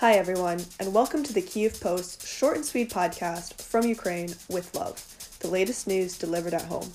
Hi, everyone, and welcome to the Kyiv Post short and sweet podcast from Ukraine with love, the latest news delivered at home.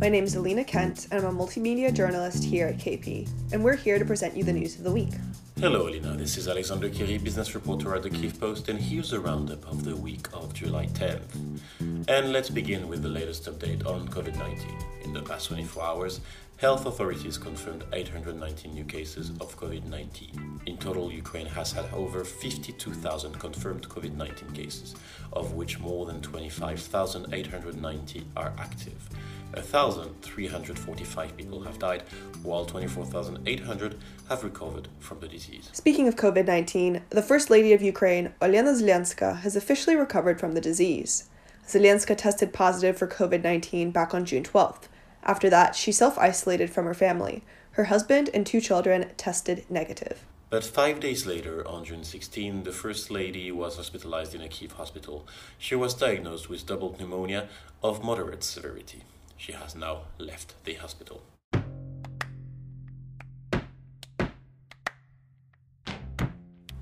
My name is Alina Kent, and I'm a multimedia journalist here at KP, and we're here to present you the news of the week. Hello, Alina. This is Alexander Query, business reporter at the Kyiv Post, and here's a roundup of the week of July 10th. And let's begin with the latest update on COVID 19. In the past 24 hours, health authorities confirmed 819 new cases of COVID 19. In total, Ukraine has had over 52,000 confirmed COVID 19 cases, of which more than 25,890 are active. 1,345 people have died, while 24,800 have recovered from the disease. Speaking of COVID 19, the First Lady of Ukraine, Olena Zelenska, has officially recovered from the disease. Zelenska tested positive for COVID 19 back on June 12th. After that, she self isolated from her family. Her husband and two children tested negative. But five days later, on June 16, the First Lady was hospitalized in a Kiev hospital. She was diagnosed with double pneumonia of moderate severity. She has now left the hospital.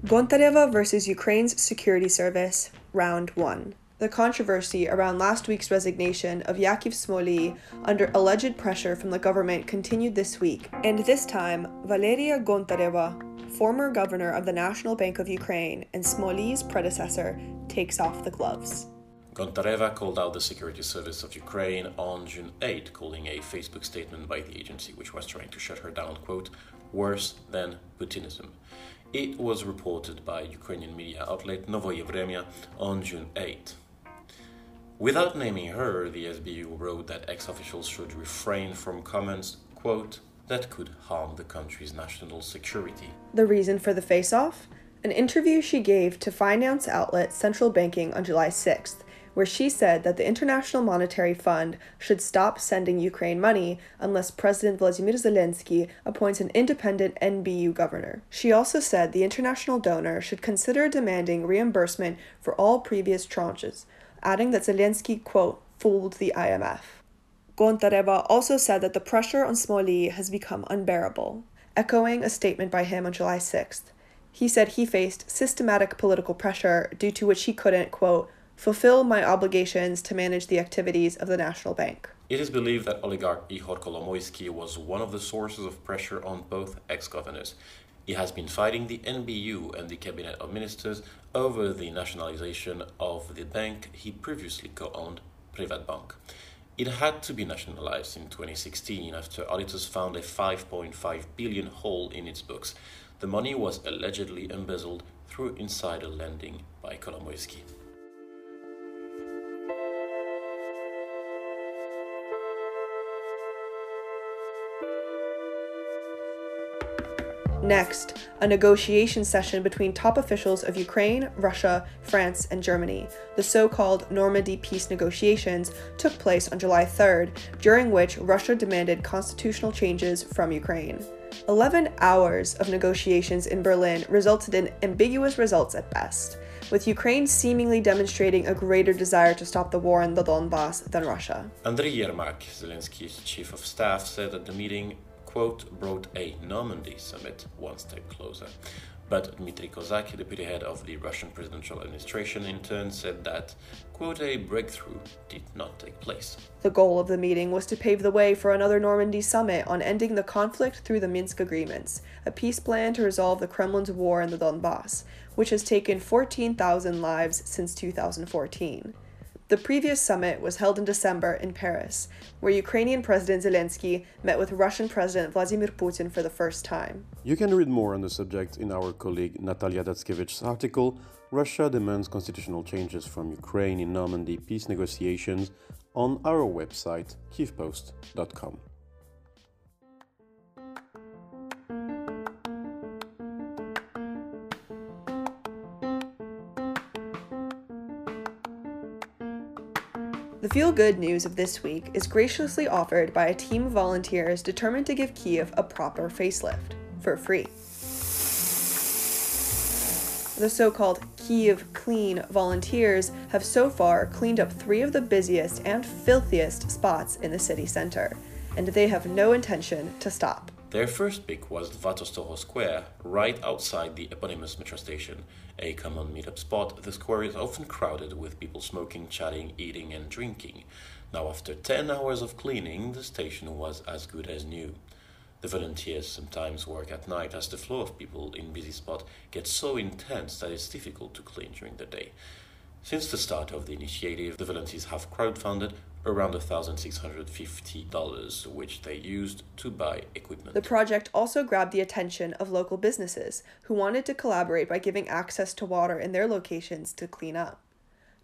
Gontareva versus Ukraine's security service, round one. The controversy around last week's resignation of Yakov Smolyi under alleged pressure from the government continued this week, and this time, Valeria Gontareva, former governor of the National Bank of Ukraine and Smolyi's predecessor, takes off the gloves. Gontareva called out the security service of Ukraine on June 8, calling a Facebook statement by the agency which was trying to shut her down, quote, worse than Putinism. It was reported by Ukrainian media outlet Novoye Vremya on June 8. Without naming her, the SBU wrote that ex officials should refrain from comments, quote, that could harm the country's national security. The reason for the face off? An interview she gave to finance outlet Central Banking on July 6th, where she said that the International Monetary Fund should stop sending Ukraine money unless President Vladimir Zelensky appoints an independent NBU governor. She also said the international donor should consider demanding reimbursement for all previous tranches adding that Zelensky, quote, fooled the IMF. Gontareva also said that the pressure on Smolyi has become unbearable, echoing a statement by him on July 6th. He said he faced systematic political pressure due to which he couldn't, quote, fulfill my obligations to manage the activities of the National Bank. It is believed that oligarch Ihor Kolomoisky was one of the sources of pressure on both ex governors. He has been fighting the NBU and the Cabinet of Ministers over the nationalization of the bank he previously co owned, Privatbank. It had to be nationalized in 2016 after auditors found a 5.5 billion hole in its books. The money was allegedly embezzled through insider lending by Kolomoisky. Next, a negotiation session between top officials of Ukraine, Russia, France, and Germany, the so called Normandy peace negotiations, took place on July 3rd, during which Russia demanded constitutional changes from Ukraine. 11 hours of negotiations in Berlin resulted in ambiguous results at best, with Ukraine seemingly demonstrating a greater desire to stop the war in the Donbass than Russia. Andriy Yermak, Zelensky's chief of staff, said at the meeting quote, brought a Normandy summit one step closer. But Dmitry Kozak, deputy head of the Russian presidential administration, in turn said that, quote, a breakthrough did not take place. The goal of the meeting was to pave the way for another Normandy summit on ending the conflict through the Minsk agreements, a peace plan to resolve the Kremlin's war in the Donbass, which has taken 14,000 lives since 2014. The previous summit was held in December in Paris, where Ukrainian President Zelensky met with Russian President Vladimir Putin for the first time. You can read more on the subject in our colleague Natalia Datskevich's article Russia demands constitutional changes from Ukraine in Normandy peace negotiations on our website kyivpost.com. The feel good news of this week is graciously offered by a team of volunteers determined to give Kiev a proper facelift for free. The so called Kiev Clean volunteers have so far cleaned up three of the busiest and filthiest spots in the city center, and they have no intention to stop. Their first pick was Lva Tolstoho Square, right outside the eponymous metro station. A common meetup spot, the square is often crowded with people smoking, chatting, eating, and drinking. Now, after 10 hours of cleaning, the station was as good as new. The volunteers sometimes work at night as the flow of people in busy spot gets so intense that it's difficult to clean during the day. Since the start of the initiative, the volunteers have crowdfunded around $1,650, which they used to buy equipment. The project also grabbed the attention of local businesses who wanted to collaborate by giving access to water in their locations to clean up.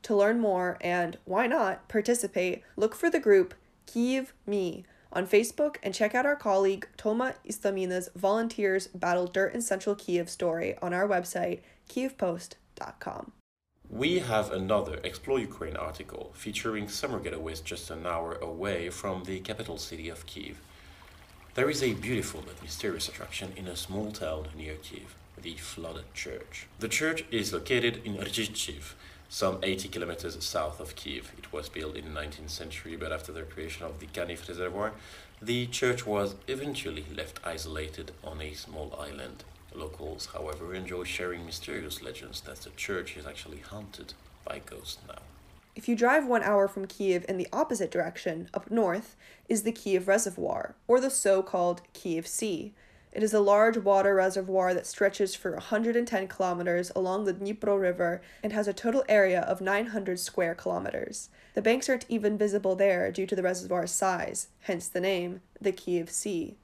To learn more and, why not, participate, look for the group Kiev Me on Facebook and check out our colleague Toma Istomina's Volunteers Battle Dirt in Central Kiev story on our website, kyivpost.com. We have another Explore Ukraine article featuring summer getaways just an hour away from the capital city of Kiev. There is a beautiful but mysterious attraction in a small town near Kiev, the Flooded Church. The church is located in Rzhyshchiv, some 80 kilometers south of Kiev. It was built in the 19th century, but after the creation of the Kaniv Reservoir, the church was eventually left isolated on a small island. Locals, however, enjoy sharing mysterious legends that the church is actually haunted by ghosts now. If you drive one hour from Kiev in the opposite direction, up north, is the Kiev Reservoir, or the so called Kiev Sea. It is a large water reservoir that stretches for 110 kilometers along the Dnipro River and has a total area of 900 square kilometers. The banks aren't even visible there due to the reservoir's size, hence the name, the Kiev Sea.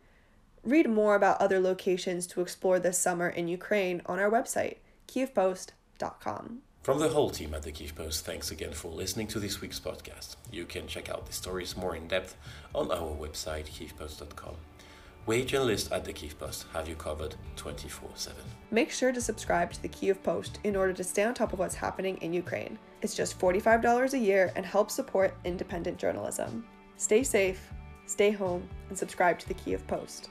Read more about other locations to explore this summer in Ukraine on our website, kyivpost.com. From the whole team at the Kyiv Post, thanks again for listening to this week's podcast. You can check out the stories more in depth on our website, kyivpost.com. We journalists at the Kyiv Post have you covered 24 7. Make sure to subscribe to the Kyiv Post in order to stay on top of what's happening in Ukraine. It's just $45 a year and helps support independent journalism. Stay safe, stay home, and subscribe to the Kyiv Post.